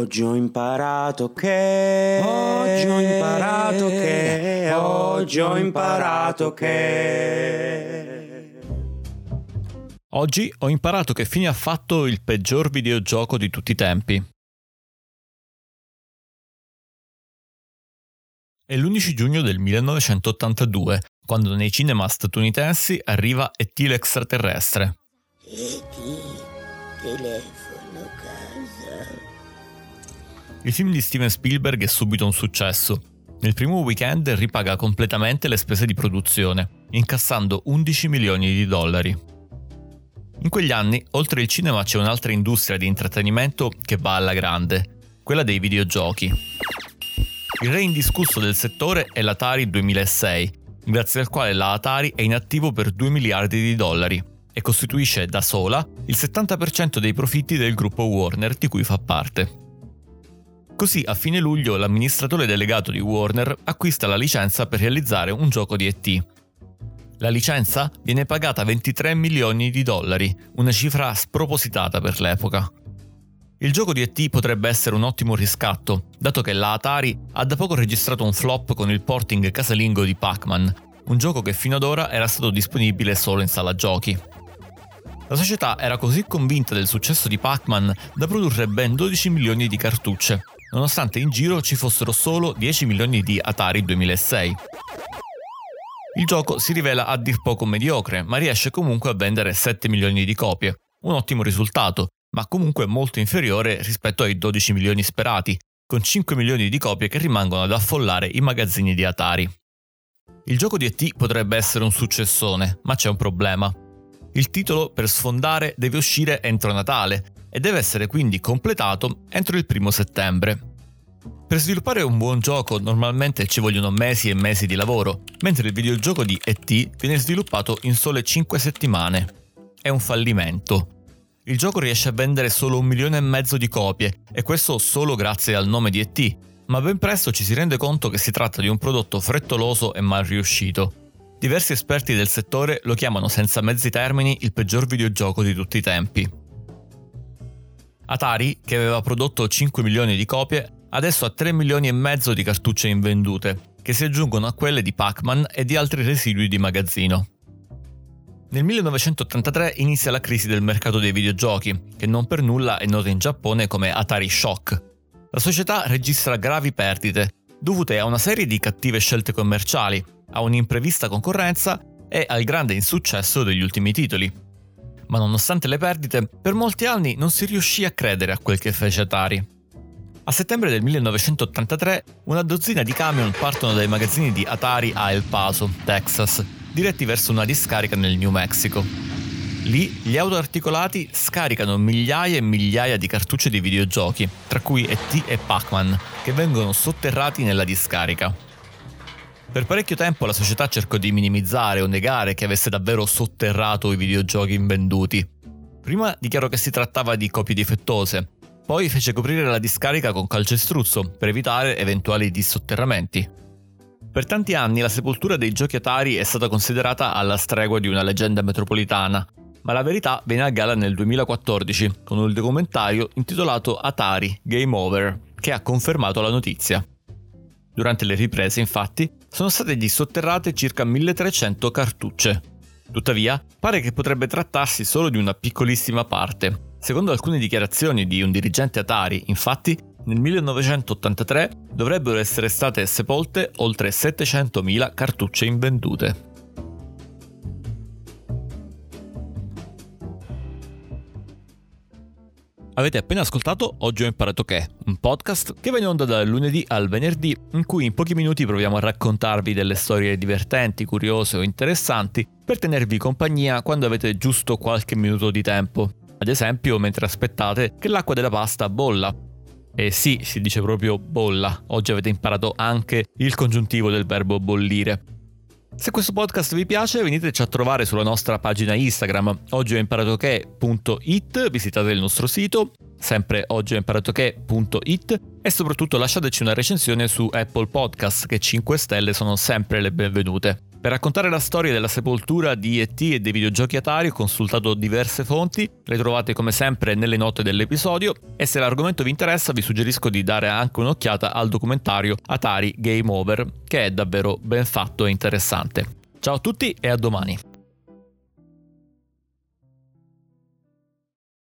Oggi ho imparato che Oggi ho imparato che Oggi ho imparato che Oggi ho imparato che fine ha fatto il peggior videogioco di tutti i tempi. È l'11 giugno del 1982, quando nei cinema statunitensi arriva E.T. l'extraterrestre. E.T. telefono. Il film di Steven Spielberg è subito un successo. Nel primo weekend ripaga completamente le spese di produzione, incassando 11 milioni di dollari. In quegli anni, oltre il cinema, c'è un'altra industria di intrattenimento che va alla grande, quella dei videogiochi. Il re indiscusso del settore è l'Atari 2006, grazie al quale la Atari è in attivo per 2 miliardi di dollari e costituisce da sola il 70% dei profitti del gruppo Warner di cui fa parte. Così a fine luglio l'amministratore delegato di Warner acquista la licenza per realizzare un gioco di ET. La licenza viene pagata 23 milioni di dollari, una cifra spropositata per l'epoca. Il gioco di ET potrebbe essere un ottimo riscatto, dato che la Atari ha da poco registrato un flop con il porting casalingo di Pac-Man, un gioco che fino ad ora era stato disponibile solo in sala giochi. La società era così convinta del successo di Pac-Man da produrre ben 12 milioni di cartucce, nonostante in giro ci fossero solo 10 milioni di Atari 2006. Il gioco si rivela a dir poco mediocre, ma riesce comunque a vendere 7 milioni di copie, un ottimo risultato, ma comunque molto inferiore rispetto ai 12 milioni sperati, con 5 milioni di copie che rimangono ad affollare i magazzini di Atari. Il gioco di ET potrebbe essere un successone, ma c'è un problema. Il titolo per sfondare deve uscire entro Natale e deve essere quindi completato entro il primo settembre. Per sviluppare un buon gioco normalmente ci vogliono mesi e mesi di lavoro, mentre il videogioco di ET viene sviluppato in sole 5 settimane. È un fallimento. Il gioco riesce a vendere solo un milione e mezzo di copie, e questo solo grazie al nome di ET, ma ben presto ci si rende conto che si tratta di un prodotto frettoloso e mal riuscito. Diversi esperti del settore lo chiamano senza mezzi termini il peggior videogioco di tutti i tempi. Atari, che aveva prodotto 5 milioni di copie, adesso ha 3 milioni e mezzo di cartucce invendute, che si aggiungono a quelle di Pac-Man e di altri residui di magazzino. Nel 1983 inizia la crisi del mercato dei videogiochi, che non per nulla è nota in Giappone come Atari Shock. La società registra gravi perdite, dovute a una serie di cattive scelte commerciali, a un'imprevista concorrenza e al grande insuccesso degli ultimi titoli. Ma nonostante le perdite, per molti anni non si riuscì a credere a quel che fece Atari. A settembre del 1983 una dozzina di camion partono dai magazzini di Atari a El Paso, Texas, diretti verso una discarica nel New Mexico. Lì gli autoarticolati scaricano migliaia e migliaia di cartucce di videogiochi, tra cui ET e Pac-Man, che vengono sotterrati nella discarica. Per parecchio tempo la società cercò di minimizzare o negare che avesse davvero sotterrato i videogiochi invenduti. Prima dichiarò che si trattava di copie difettose, poi fece coprire la discarica con calcestruzzo per evitare eventuali dissotterramenti. Per tanti anni la sepoltura dei giochi Atari è stata considerata alla stregua di una leggenda metropolitana, ma la verità venne a gala nel 2014 con un documentario intitolato Atari Game Over, che ha confermato la notizia. Durante le riprese, infatti, sono state dissotterrate circa 1300 cartucce. Tuttavia, pare che potrebbe trattarsi solo di una piccolissima parte. Secondo alcune dichiarazioni di un dirigente Atari, infatti, nel 1983 dovrebbero essere state sepolte oltre 700.000 cartucce invendute. Avete appena ascoltato Oggi ho imparato che, un podcast che va in onda dal lunedì al venerdì, in cui in pochi minuti proviamo a raccontarvi delle storie divertenti, curiose o interessanti per tenervi compagnia quando avete giusto qualche minuto di tempo. Ad esempio, mentre aspettate che l'acqua della pasta bolla. E sì, si dice proprio bolla. Oggi avete imparato anche il congiuntivo del verbo bollire. Se questo podcast vi piace veniteci a trovare sulla nostra pagina Instagram oggi ho imparato che.it, visitate il nostro sito, sempre oggi ho imparato che.it e soprattutto lasciateci una recensione su Apple Podcast che 5 stelle sono sempre le benvenute. Per raccontare la storia della sepoltura di ET e dei videogiochi Atari ho consultato diverse fonti, le trovate come sempre nelle note dell'episodio e se l'argomento vi interessa vi suggerisco di dare anche un'occhiata al documentario Atari Game Over, che è davvero ben fatto e interessante. Ciao a tutti e a domani!